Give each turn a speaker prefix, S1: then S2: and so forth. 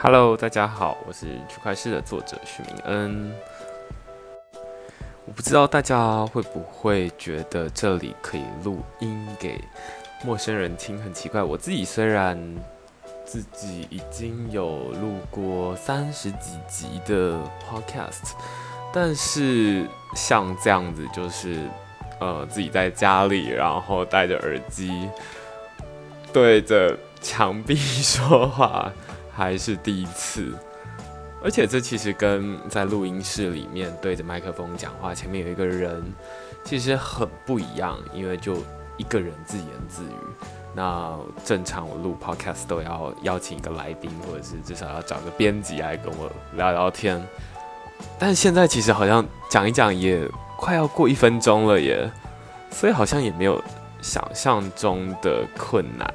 S1: Hello，大家好，我是区块市的作者许明恩。我不知道大家会不会觉得这里可以录音给陌生人听，很奇怪。我自己虽然自己已经有录过三十几集的 Podcast，但是像这样子，就是呃自己在家里，然后戴着耳机对着墙壁说话。还是第一次，而且这其实跟在录音室里面对着麦克风讲话，前面有一个人，其实很不一样。因为就一个人自言自语，那正常我录 podcast 都要邀请一个来宾，或者是至少要找个编辑来跟我聊聊天。但现在其实好像讲一讲也快要过一分钟了耶，所以好像也没有想象中的困难。